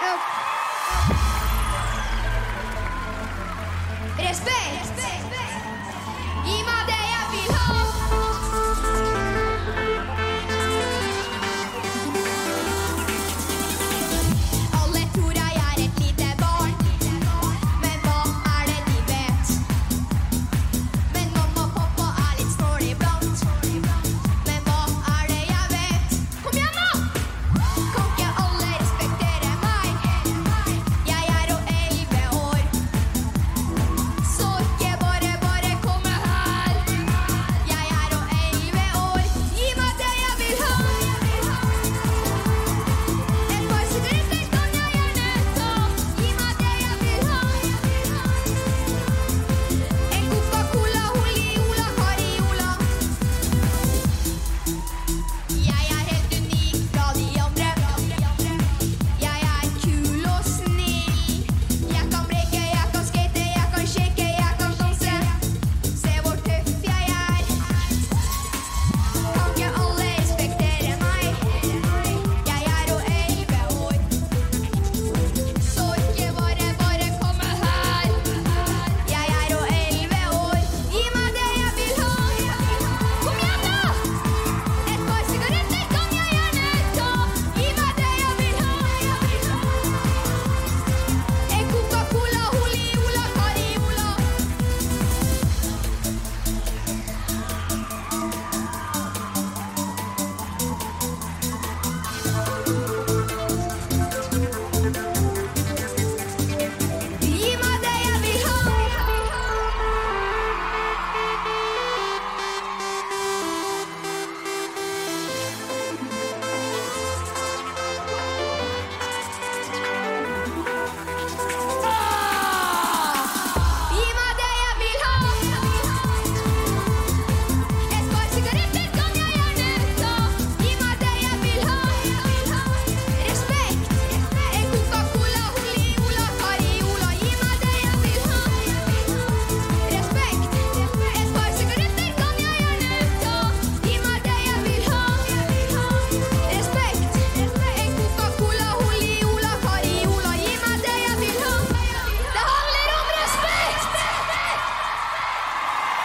Respeito! Respeito!